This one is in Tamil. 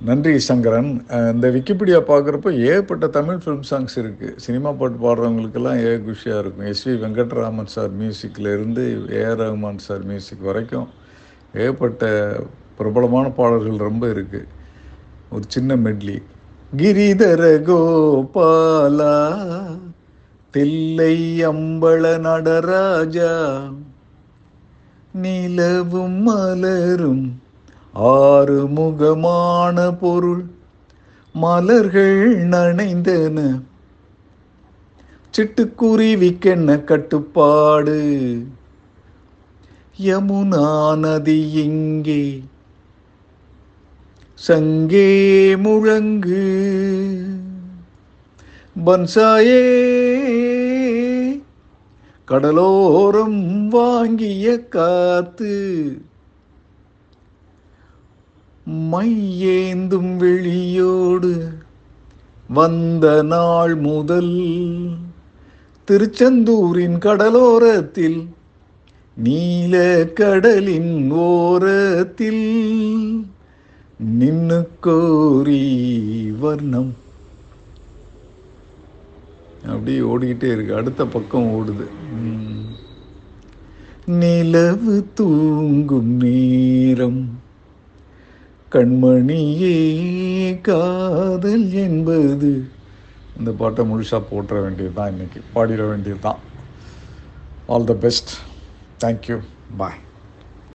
நன்றி சங்கரன். இந்த விக்கிபீடியா பார்க்குறப்ப ஏகப்பட்ட தமிழ் ஃபிலிம் சாங்ஸ் இருக்குது சினிமா பாட்டு பாடுறவங்களுக்கெல்லாம் ஏக குஷியாக இருக்கும் SV Venkatraman sir மியூசிக்லேருந்து A R Rahman sir music வரைக்கும் ஏகப்பட்ட பிரபலமான பாடல்கள் ரொம்ப இருக்குது ஒரு சின்ன மெட்லி. கிரிதர கோபாலா தில்லை அம்பள நடராஜா நிலவும் மலரும் ஆறுமுகமான பொருள் மலர்கள் நனைந்தன. சிட்டுக்குருவிக்கென்ன கட்டுப்பாடு? யமுனா நதி இங்கே. சங்கே முழங்கு. பன்சாயே. கடலோரம் வாங்கிய காத்து. மையேந்தும் வெளியோடு வந்த நாள் முதல் திருச்செந்தூரின் கடலோரத்தில் நீல கடலின் ஓரத்தில் நின்னு கோரி வர்ணம். அப்படியே ஓடிக்கிட்டே இருக்கு. அடுத்த பக்கம் ஓடுது. நிலவு தூங்கும் நேரம். கண்மணியே காதல் என்பது. இந்த பாட்டை முழுசாக போட்டுற வேண்டியது தான் இன்றைக்கி பாடிட வேண்டியது தான் all the best thank you bye